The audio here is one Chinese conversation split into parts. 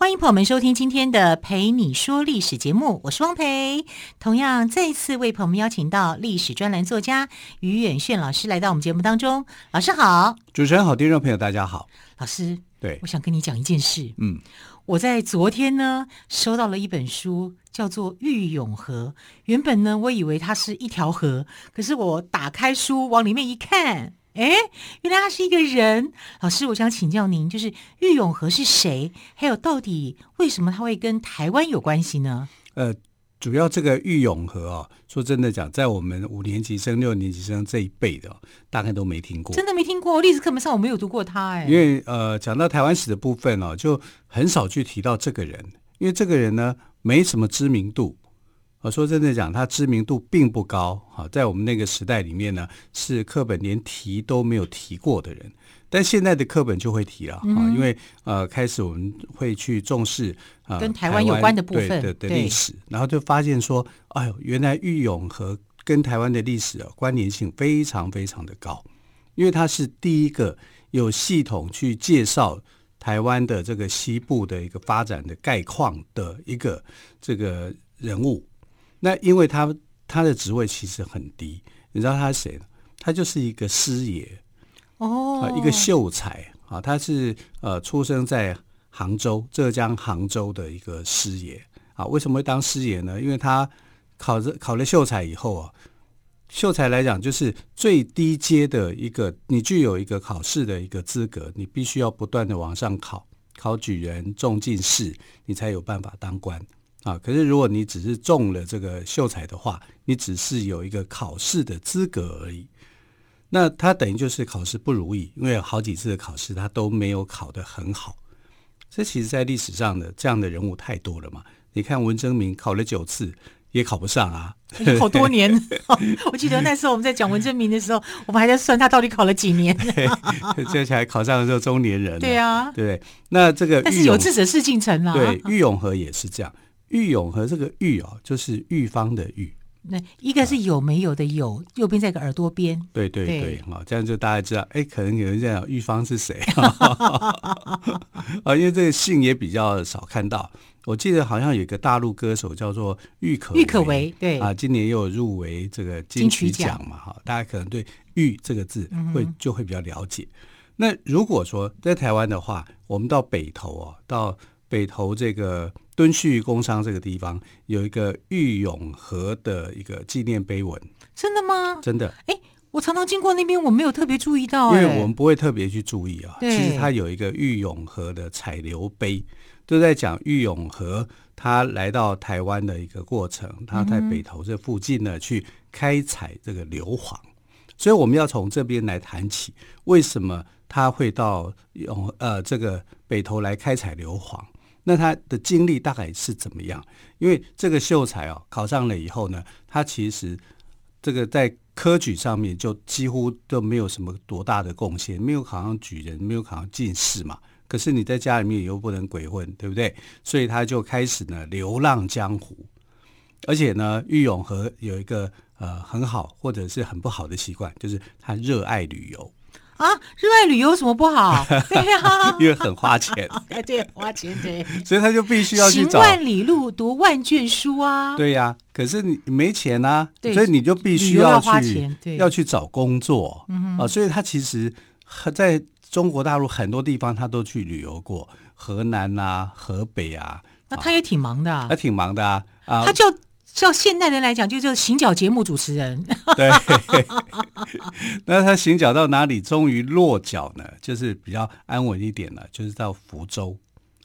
欢迎朋友们收听今天的《陪你说历史》节目，我是汪培。同样，再一次为朋友们邀请到历史专栏作家于远炫老师来到我们节目当中。老师好，主持人好，听众朋友大家好。老师，对，我想跟你讲一件事。嗯，我在昨天呢收到了一本书，叫做《玉永河》。原本呢，我以为它是一条河，可是我打开书往里面一看。哎，原来他是一个人。老师，我想请教您，就是郁永和是谁？还有，到底为什么他会跟台湾有关系呢？呃，主要这个郁永河哦，说真的讲，在我们五年级生、六年级生这一辈的，大概都没听过。真的没听过，历史课本上我没有读过他。哎，因为呃，讲到台湾史的部分哦，就很少去提到这个人，因为这个人呢，没什么知名度。我说真的讲，他知名度并不高，哈，在我们那个时代里面呢，是课本连提都没有提过的人。但现在的课本就会提了，啊、嗯，因为呃，开始我们会去重视啊，跟台湾有关的部分的的历史，然后就发现说，哎呦，原来玉永和跟台湾的历史啊关联性非常非常的高，因为他是第一个有系统去介绍台湾的这个西部的一个发展的概况的一个这个人物。那因为他他的职位其实很低，你知道他是谁？他就是一个师爷哦、呃，一个秀才啊，他是呃出生在杭州，浙江杭州的一个师爷啊。为什么会当师爷呢？因为他考着考了秀才以后啊，秀才来讲就是最低阶的一个，你具有一个考试的一个资格，你必须要不断的往上考，考举人、中进士，你才有办法当官。啊，可是如果你只是中了这个秀才的话，你只是有一个考试的资格而已。那他等于就是考试不如意，因为有好几次的考试他都没有考得很好。这其实，在历史上的这样的人物太多了嘛。你看文征明考了九次也考不上啊，好多年。我记得那时候我们在讲文征明的时候，我们还在算他到底考了几年。这才考上的时候中年人。对啊，对不对？那这个但是有志者事竟成啊。对，郁永和也是这样。郁永和这个玉哦，就是玉方的玉。那一个是有没有的有，啊、右边在个耳朵边。对对对，好，这样就大家知道，哎，可能有人在讲玉芳是谁啊？因为这个姓也比较少看到。我记得好像有一个大陆歌手叫做郁可郁可唯，对啊，今年又有入围这个金曲奖嘛，哈，大家可能对“玉”这个字会就会比较了解。嗯、那如果说在台湾的话，我们到北投哦，到北投这个。敦叙工商这个地方有一个玉永河的一个纪念碑文，真的吗？真的。哎，我常常经过那边，我没有特别注意到，因为我们不会特别去注意啊。其实它有一个玉永河的采硫碑，都在讲玉永河他来到台湾的一个过程，他在北投这附近呢去开采这个硫磺，所以我们要从这边来谈起，为什么他会到永呃这个北投来开采硫磺？那他的经历大概是怎么样？因为这个秀才哦，考上了以后呢，他其实这个在科举上面就几乎都没有什么多大的贡献，没有考上举人，没有考上进士嘛。可是你在家里面又不能鬼混，对不对？所以他就开始呢流浪江湖。而且呢，玉永和有一个呃很好或者是很不好的习惯，就是他热爱旅游。啊，热爱旅游有什么不好？对呀、啊，因为很花钱。对，花钱对，所以他就必须要去找。行万里路，读万卷书啊。对呀、啊，可是你没钱啊，所以你就必须要去要花钱，对，要去找工作。嗯啊，所以他其实在中国大陆很多地方他都去旅游过，河南啊，河北啊。那他也挺忙的、啊，他挺忙的啊。啊，他就。照现代人来讲，就叫行脚节目主持人。对，那他行脚到哪里，终于落脚呢？就是比较安稳一点了，就是到福州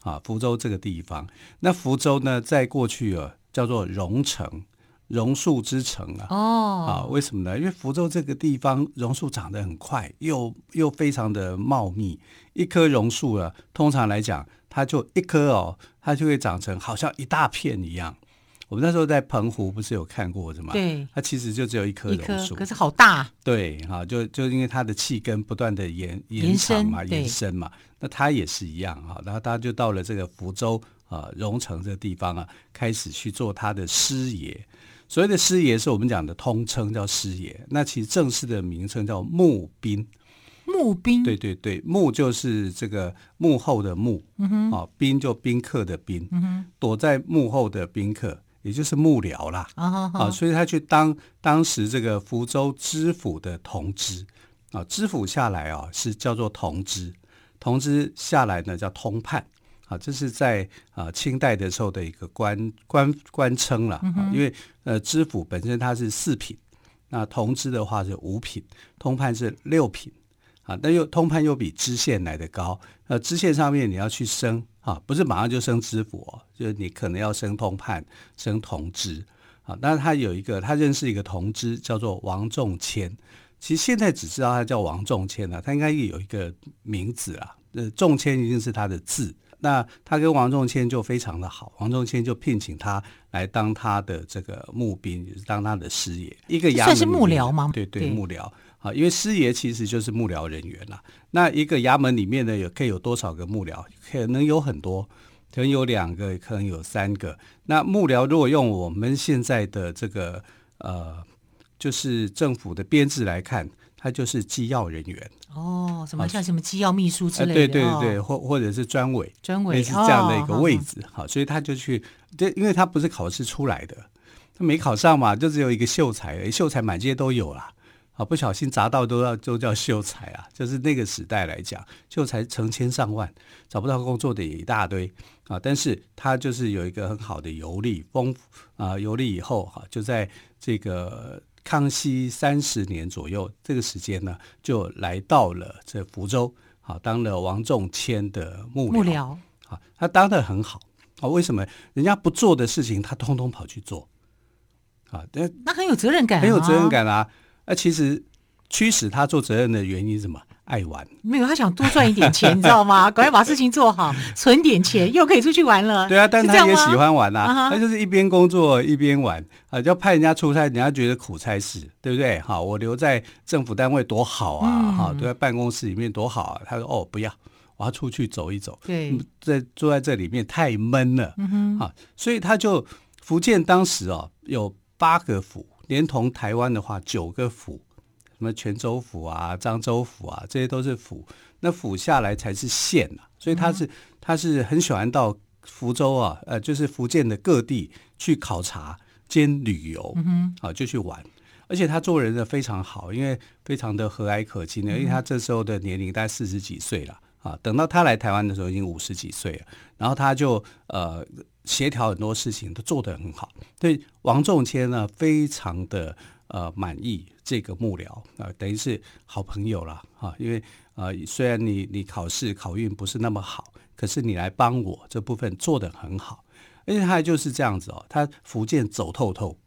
啊，福州这个地方。那福州呢，在过去啊，叫做榕城，榕树之城啊。哦，啊，为什么呢？因为福州这个地方榕树长得很快，又又非常的茂密。一棵榕树啊，通常来讲，它就一棵哦，它就会长成好像一大片一样。我们那时候在澎湖不是有看过的吗？对，它其实就只有一棵榕树，可是好大。对，哈，就就因为它的气根不断的延延长嘛，延伸嘛，那它也是一样哈。然后它就到了这个福州啊榕城这个地方啊，开始去做它的师爷。所谓的师爷是我们讲的通称叫师爷，那其实正式的名称叫幕宾。幕宾，对对对，幕就是这个幕后的幕，嗯哼，啊，宾就宾客的宾，嗯哼，躲在幕后的宾客。也就是幕僚啦，啊，所以他去当当时这个福州知府的同知啊，知府下来啊是叫做同知，同知下来呢叫通判啊，这是在啊清代的时候的一个官官官称了，啊，因为呃知府本身它是四品，那同知的话是五品，通判是六品。啊，但又通判又比知县来的高。呃，知县上面你要去升啊，不是马上就升知府哦，就是你可能要升通判、升同知。啊，但是他有一个，他认识一个同知，叫做王仲谦。其实现在只知道他叫王仲谦了，他应该也有一个名字啊。呃，仲谦一定是他的字。那他跟王仲谦就非常的好，王仲谦就聘请他来当他的这个募兵，就是当他的师爷。一个衙门算是幕僚吗？对对，对，幕僚。啊，因为师爷其实就是幕僚人员啦。那一个衙门里面呢，有可以有多少个幕僚？可能有很多，可能有两个，可能有三个。那幕僚如果用我们现在的这个呃，就是政府的编制来看，他就是机要人员。哦，什么像什么机要秘书之类的？对对对，或或者是专委，专委是这样的一个位置。好，所以他就去，这因为他不是考试出来的，他没考上嘛，就只有一个秀才，秀才满街都有啦。啊，不小心砸到都要都叫秀才啊！就是那个时代来讲，秀才成千上万，找不到工作的也一大堆啊。但是他就是有一个很好的游历，丰富啊，游历以后哈、啊，就在这个康熙三十年左右这个时间呢，就来到了这福州，啊，当了王仲谦的幕僚。幕僚啊，他当得很好啊。为什么？人家不做的事情，他通通跑去做啊？那那很有责任感、啊，很有责任感啊。那、啊、其实驱使他做责任的原因是什么？爱玩。没有，他想多赚一点钱，你知道吗？赶快把事情做好，存点钱，又可以出去玩了。对啊，但他也喜欢玩呐、啊，他就是一边工作一边玩啊，要派人家出差，人家觉得苦差事，对不对？好，我留在政府单位多好啊，哈、嗯，都在办公室里面多好啊。他说：“哦，不要，我要出去走一走。”对，在坐在这里面太闷了。嗯哼，啊，所以他就福建当时哦有八个府。连同台湾的话，九个府，什么泉州府啊、漳州府啊，这些都是府。那府下来才是县、啊，所以他是、嗯、他是很喜欢到福州啊，呃，就是福建的各地去考察兼旅游，嗯哼，啊，就去玩。而且他做人的非常好，因为非常的和蔼可亲的，因为他这时候的年龄大概四十几岁了啊。等到他来台湾的时候，已经五十几岁了，然后他就呃。协调很多事情都做得很好，对王仲谦呢非常的呃满意这个幕僚啊、等于是好朋友了哈。因为呃虽然你你考试考运不是那么好，可是你来帮我这部分做得很好，而且他就是这样子哦，他福建走透透，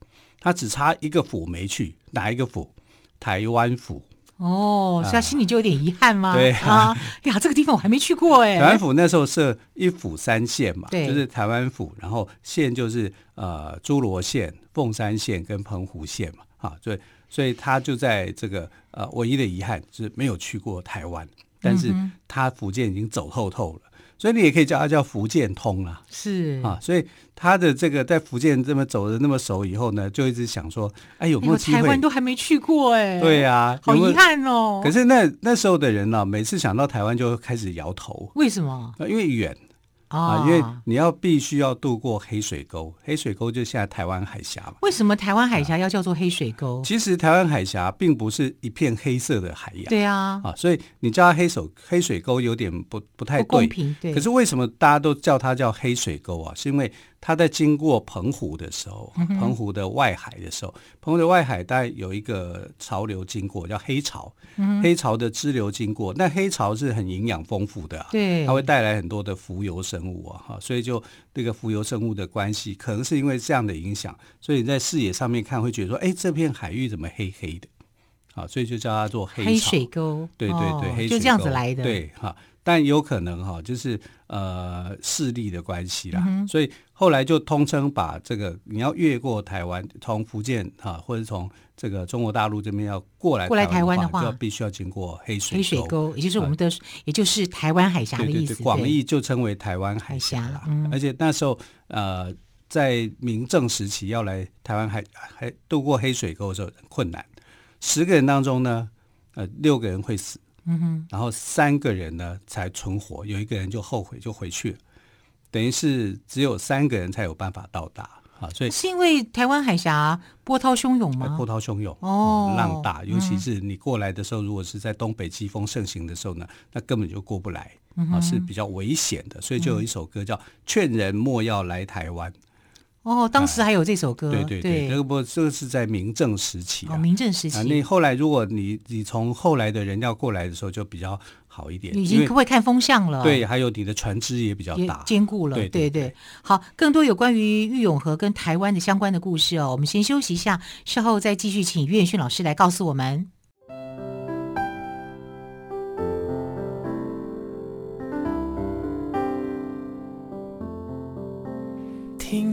他只差一个府没去，哪一个府？台湾府。哦，所以他心里就有点遗憾吗？啊对啊，啊，呀，这个地方我还没去过哎。台湾府那时候设一府三县嘛，对，就是台湾府，然后县就是呃诸罗县、凤山县跟澎湖县嘛，啊，所以所以他就在这个呃唯一的遗憾就是没有去过台湾，但是他福建已经走透透了。所以你也可以叫他叫福建通啦，是啊，所以他的这个在福建这么走的那么熟以后呢，就一直想说，哎，有没有机会？台湾都还没去过哎，对呀，好遗憾哦。可是那那时候的人呢，每次想到台湾就开始摇头，为什么？因为远。啊，因为你要必须要渡过黑水沟，黑水沟就现在台湾海峡嘛。为什么台湾海峡要叫做黑水沟？其实台湾海峡并不是一片黑色的海洋。对啊，啊，所以你叫它黑手黑水沟有点不不太公平，对。可是为什么大家都叫它叫黑水沟啊？是因为它在经过澎湖的时候，澎湖的外海的时候，嗯、澎湖的外海大概有一个潮流经过，叫黑潮。嗯、黑潮的支流经过，那黑潮是很营养丰富的、啊，对，它会带来很多的浮游生物啊，哈，所以就那个浮游生物的关系，可能是因为这样的影响，所以你在视野上面看会觉得说，哎，这片海域怎么黑黑的？啊，所以就叫它做黑水沟，对对对，哦、黑水沟就这样子来的，对哈。但有可能哈，就是呃势力的关系啦，嗯、所以后来就通称把这个你要越过台湾，从福建哈或者从这个中国大陆这边要过来过来台湾的话，就必须要经过黑水黑水沟，也就是我们的，呃、也就是台湾海峡的意思。对对对，广义就称为台湾海峡了。嗯、而且那时候呃，在明郑时期要来台湾海海渡过黑水沟的时候很困难，十个人当中呢，呃，六个人会死。嗯哼，然后三个人呢才存活，有一个人就后悔就回去了，等于是只有三个人才有办法到达啊。所以是因为台湾海峡波涛汹涌吗？波涛汹涌哦、嗯，浪大，尤其是你过来的时候，如果是在东北季风盛行的时候呢，那根本就过不来啊，是比较危险的。所以就有一首歌叫《劝人莫要来台湾》。哦，当时还有这首歌，对对对，这个不，这个是在明政时期啊，明郑时期。那后来，如果你你从后来的人要过来的时候，就比较好一点，已经会看风向了。对，还有你的船只也比较大，坚固了。对对对，好，更多有关于玉永和跟台湾的相关的故事哦，我们先休息一下，稍后再继续请岳远逊老师来告诉我们。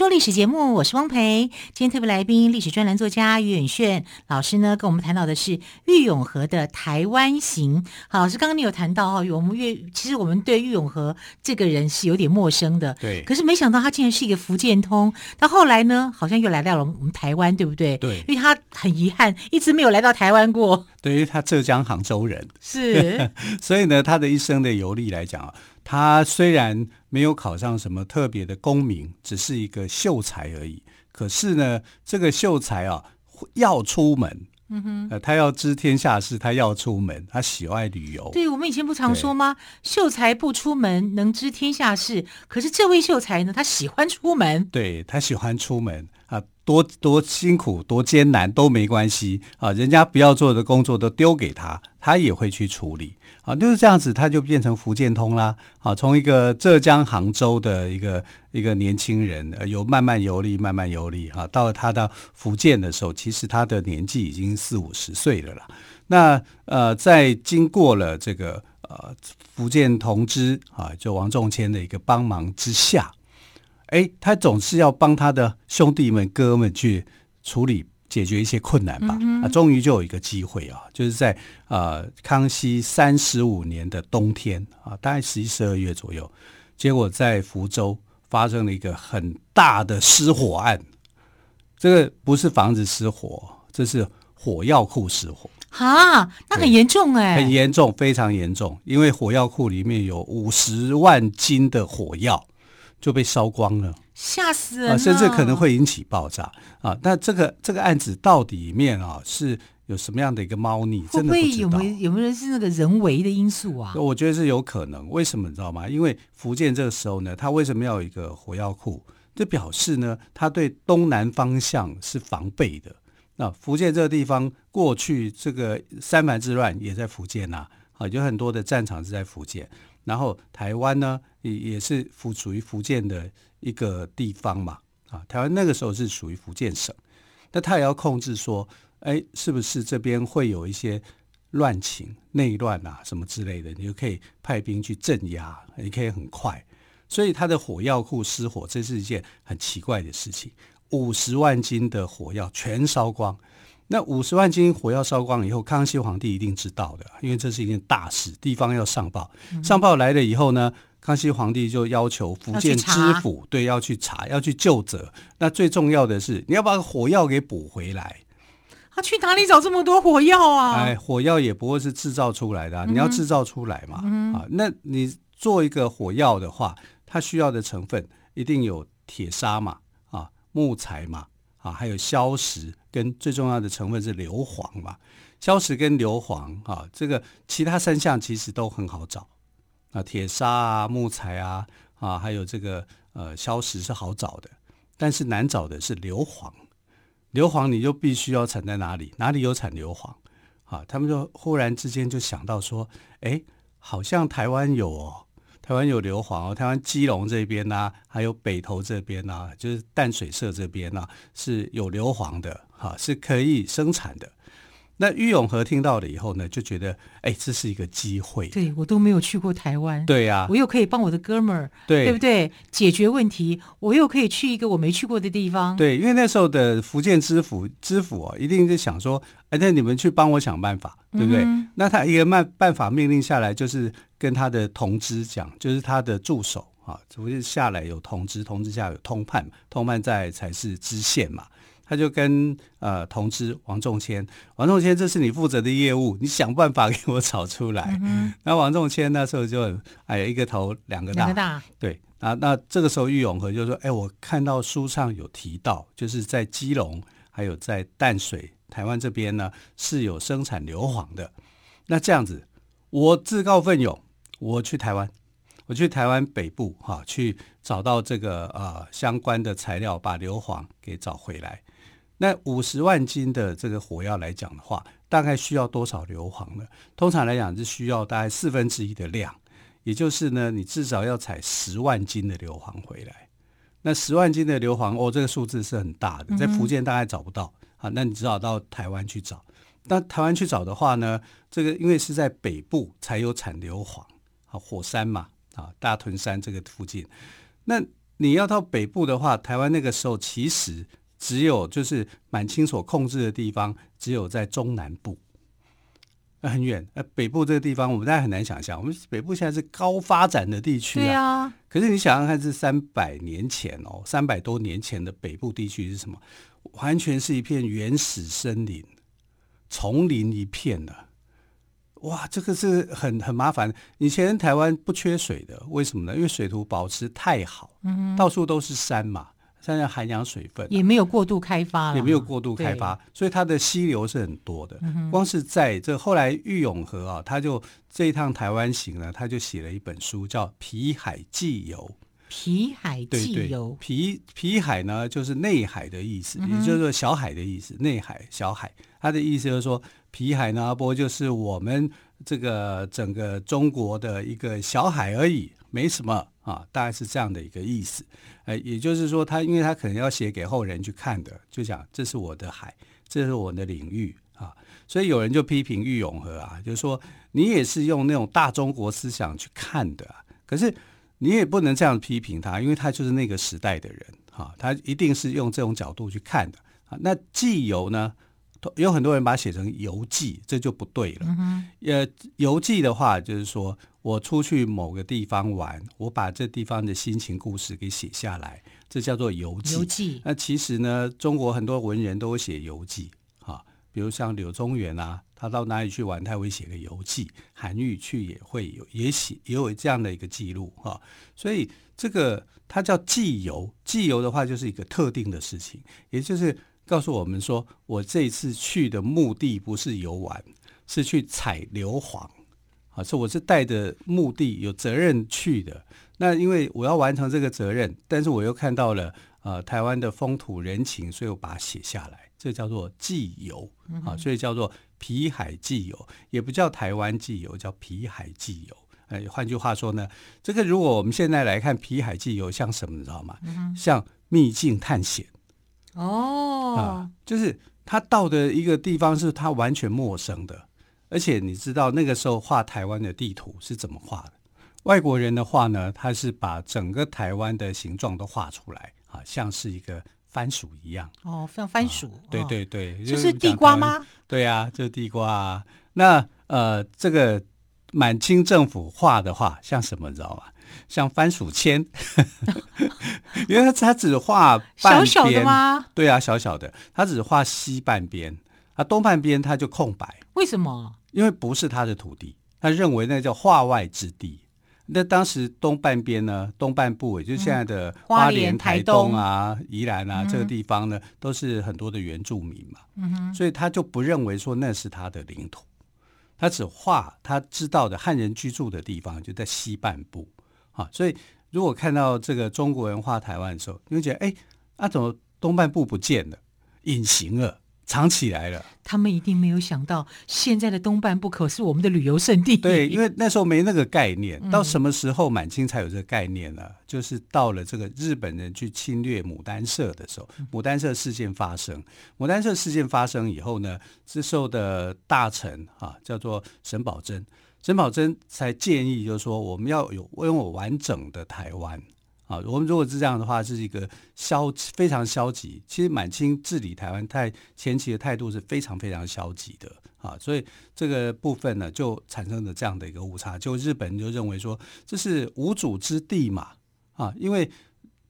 说历史节目，我是汪培。今天特别来宾，历史专栏作家于远炫老师呢，跟我们谈到的是郁永河的台湾行。好，老师刚刚你有谈到哈，我们越其实我们对郁永河这个人是有点陌生的，对。可是没想到他竟然是一个福建通，他后来呢，好像又来到了我们台湾，对不对？对。因为他很遗憾，一直没有来到台湾过。对于他浙江杭州人是，所以呢，他的一生的游历来讲啊。他虽然没有考上什么特别的功名，只是一个秀才而已。可是呢，这个秀才啊，要出门，嗯哼，呃，他要知天下事，他要出门，他喜爱旅游。对，我们以前不常说吗？秀才不出门，能知天下事。可是这位秀才呢，他喜欢出门，对，他喜欢出门啊，多多辛苦、多艰难都没关系啊，人家不要做的工作都丢给他，他也会去处理。啊，就是这样子，他就变成福建通啦。啊，从一个浙江杭州的一个一个年轻人，有慢慢游历，慢慢游历。哈，到了他到福建的时候，其实他的年纪已经四五十岁了啦。那呃，在经过了这个呃福建同知啊，就王仲谦的一个帮忙之下，哎，他总是要帮他的兄弟们哥们去处理。解决一些困难吧，嗯、啊，终于就有一个机会啊，就是在呃康熙三十五年的冬天啊，大概十一、十二月左右，结果在福州发生了一个很大的失火案。这个不是房子失火，这是火药库失火。哈，那很严重哎，很严重，非常严重，因为火药库里面有五十万斤的火药就被烧光了。吓死人了！甚至可能会引起爆炸啊！那这个这个案子到底里面啊是有什么样的一个猫腻？真的不。会不会有没有有没有是那个人为的因素啊？我觉得是有可能。为什么你知道吗？因为福建这个时候呢，它为什么要有一个火药库？这表示呢，它对东南方向是防备的。那福建这个地方过去这个三藩之乱也在福建呐，啊，有很多的战场是在福建。然后台湾呢也也是属属于福建的。一个地方嘛，啊，台湾那个时候是属于福建省，那他也要控制说，哎，是不是这边会有一些乱情、内乱啊什么之类的，你就可以派兵去镇压，你可以很快。所以他的火药库失火，这是一件很奇怪的事情，五十万斤的火药全烧光。那五十万斤火药烧光以后，康熙皇帝一定知道的，因为这是一件大事，地方要上报，上报来了以后呢，康熙皇帝就要求福建知府，对，要去查，要去就责。那最重要的是，你要把火药给补回来。他去哪里找这么多火药啊？哎，火药也不会是制造出来的，啊，你要制造出来嘛。嗯、啊，那你做一个火药的话，它需要的成分一定有铁砂嘛，啊，木材嘛，啊，还有硝石，跟最重要的成分是硫磺嘛。硝石跟硫磺啊，这个其他三项其实都很好找啊，铁砂啊、木材啊，啊，还有这个呃硝石是好找的，但是难找的是硫磺。硫磺你就必须要产在哪里？哪里有产硫磺？啊，他们就忽然之间就想到说，哎，好像台湾有哦，台湾有硫磺哦，台湾基隆这边呐、还有北投这边呐、就是淡水社这边呐、是有硫磺的，哈、是可以生产的。那郁永和听到了以后呢，就觉得哎，这是一个机会。对，我都没有去过台湾。对呀、啊，我又可以帮我的哥们儿，对，对不对？解决问题，我又可以去一个我没去过的地方。对，因为那时候的福建知府知府哦，一定是想说，哎，那你们去帮我想办法，对不对？嗯、那他一个办办法命令下来，就是跟他的同知讲，就是他的助手啊，不是下来有同知，同知下有通判，通判在才是知县嘛。他就跟呃同知王仲谦，王仲谦，这是你负责的业务，你想办法给我找出来。嗯、那王仲谦那时候就哎呀，一个头两个大，两个大对。那那这个时候郁永和就说：“哎，我看到书上有提到，就是在基隆还有在淡水台湾这边呢是有生产硫磺的。那这样子，我自告奋勇，我去台湾，我去台湾北部哈、啊，去找到这个呃相关的材料，把硫磺给找回来。”那五十万斤的这个火药来讲的话，大概需要多少硫磺呢？通常来讲是需要大概四分之一的量，也就是呢，你至少要采十万斤的硫磺回来。那十万斤的硫磺，哦，这个数字是很大的，在福建大概找不到啊。那你只好到台湾去找。那台湾去找的话呢，这个因为是在北部才有产硫磺啊，火山嘛啊，大屯山这个附近。那你要到北部的话，台湾那个时候其实。只有就是满清所控制的地方，只有在中南部，很远。呃，北部这个地方，我们大家很难想象。我们北部现在是高发展的地区啊。对啊。可是你想想看，是三百年前哦，三百多年前的北部地区是什么？完全是一片原始森林，丛林一片的。哇，这个是很很麻烦。以前台湾不缺水的，为什么呢？因为水土保持太好，嗯，到处都是山嘛。现在涵养水分，也没有过度开发，也没有过度开发，所以它的溪流是很多的。嗯、光是在这后来郁永河啊，他就这一趟台湾行呢，他就写了一本书，叫《皮海纪游》。皮海纪游，皮皮海呢，就是内海的意思，也就是说小海的意思。内海小海，他的意思就是说，皮海呢，不过就是我们这个整个中国的一个小海而已，没什么。啊，大概是这样的一个意思，呃，也就是说，他因为他可能要写给后人去看的，就讲这是我的海，这是我的领域啊，所以有人就批评郁永河啊，就是说你也是用那种大中国思想去看的，可是你也不能这样批评他，因为他就是那个时代的人哈，他一定是用这种角度去看的啊。那纪游呢？有很多人把它写成游记，这就不对了。嗯、呃，游记的话，就是说我出去某个地方玩，我把这地方的心情故事给写下来，这叫做游记。游记。那其实呢，中国很多文人都会写游记，哈，比如像柳宗元啊，他到哪里去玩，他会写个游记。韩愈去也会有，也写也有这样的一个记录，哈。所以这个它叫记游，记游的话就是一个特定的事情，也就是。告诉我们说，我这次去的目的不是游玩，是去采硫磺。啊，是我是带着目的、有责任去的。那因为我要完成这个责任，但是我又看到了呃台湾的风土人情，所以我把它写下来，这叫做寄游啊，所以叫做皮海寄游，也不叫台湾寄游，叫皮海寄游。哎，换句话说呢，这个如果我们现在来看皮海寄游，像什么，你知道吗？像秘境探险。哦，啊，就是他到的一个地方是他完全陌生的，而且你知道那个时候画台湾的地图是怎么画的？外国人的话呢，他是把整个台湾的形状都画出来，啊，像是一个番薯一样。哦，像番薯。啊，对对对，就是地瓜吗？对啊，就是地瓜啊。那呃，这个满清政府画的话像什么，你知道吗？像番薯签，因为他他只画半边，小小的吗？对啊，小小的，他只画西半边，啊，东半边他就空白。为什么？因为不是他的土地，他认为那叫化外之地。那当时东半边呢，东半部也就是现在的花莲、台东啊、宜兰啊这个地方呢，都是很多的原住民嘛。嗯，所以他就不认为说那是他的领土，他只画他知道的汉人居住的地方就在西半部。啊，所以如果看到这个中国人画台湾的时候，你会觉得，哎，那怎么东半部不见了，隐形了？藏起来了，他们一定没有想到，现在的东半部可是我们的旅游胜地。对，因为那时候没那个概念，到什么时候满清才有这个概念呢？嗯、就是到了这个日本人去侵略牡丹社的时候，牡丹社事件发生。牡丹社事件发生以后呢，这时候的大臣啊，叫做沈葆楨，沈葆楨才建议，就是说我们要有拥有完整的台湾。啊，我们如果是这样的话，是一个消非常消极。其实满清治理台湾太前期的态度是非常非常消极的啊，所以这个部分呢，就产生了这样的一个误差。就日本就认为说，这是无主之地嘛啊，因为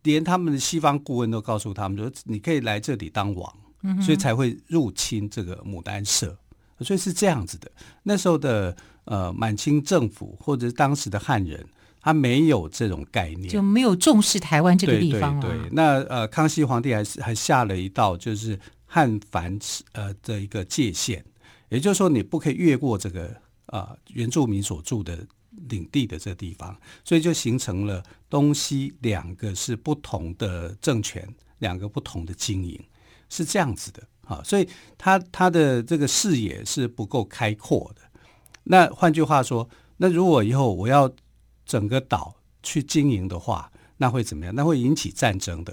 连他们的西方顾问都告诉他们说，你可以来这里当王，所以才会入侵这个牡丹社，所以是这样子的。那时候的呃满清政府或者是当时的汉人。他没有这种概念，就没有重视台湾这个地方。对，对，对，那呃，康熙皇帝还是还下了一道，就是汉繁呃的一个界限，也就是说，你不可以越过这个啊、呃、原住民所住的领地的这个地方，所以就形成了东西两个是不同的政权，两个不同的经营，是这样子的啊。所以他他的这个视野是不够开阔的。那换句话说，那如果以后我要整个岛去经营的话，那会怎么样？那会引起战争的。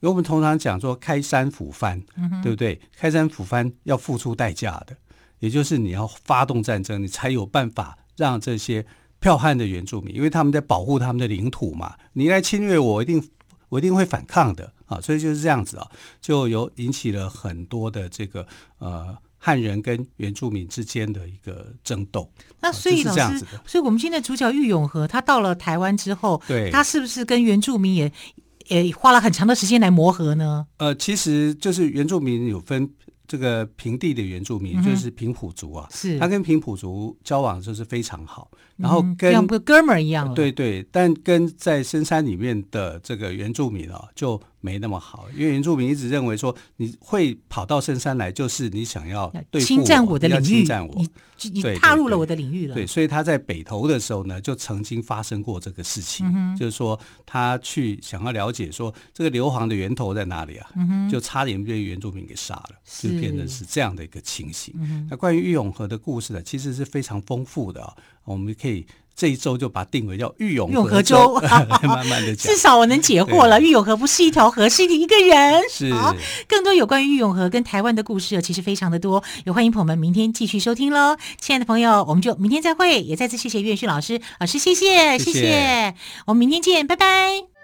因为我们通常讲说开山抚番，嗯、对不对？开山抚番要付出代价的，也就是你要发动战争，你才有办法让这些剽悍的原住民，因为他们在保护他们的领土嘛。你来侵略，我一定我一定会反抗的啊！所以就是这样子啊，就有引起了很多的这个呃。汉人跟原住民之间的一个争斗，那所以老师，哦、所以我们现在主角郁永和他到了台湾之后，对，他是不是跟原住民也也花了很长的时间来磨合呢？呃，其实就是原住民有分。这个平地的原住民就是平埔族啊，是。他跟平埔族交往就是非常好，然后跟像个哥们儿一样。对对，但跟在深山里面的这个原住民啊，就没那么好，因为原住民一直认为说，你会跑到深山来，就是你想要对付我，侵占我的领域，侵占我，你你踏入了我的领域了。对，所以他在北投的时候呢，就曾经发生过这个事情，就是说他去想要了解说这个硫磺的源头在哪里啊，就差点被原住民给杀了。变成是这样的一个情形。嗯、那关于郁永河的故事呢，其实是非常丰富的啊。我们可以这一周就把它定为叫玉永河州，慢慢的讲。至少我能解惑了，玉永河不是一条河，是一个人。是。更多有关于玉永河跟台湾的故事，其实非常的多。也欢迎朋友们明天继续收听喽，亲爱的朋友，我们就明天再会。也再次谢谢岳旭老师，老师谢谢，谢谢，我们明天见，拜拜。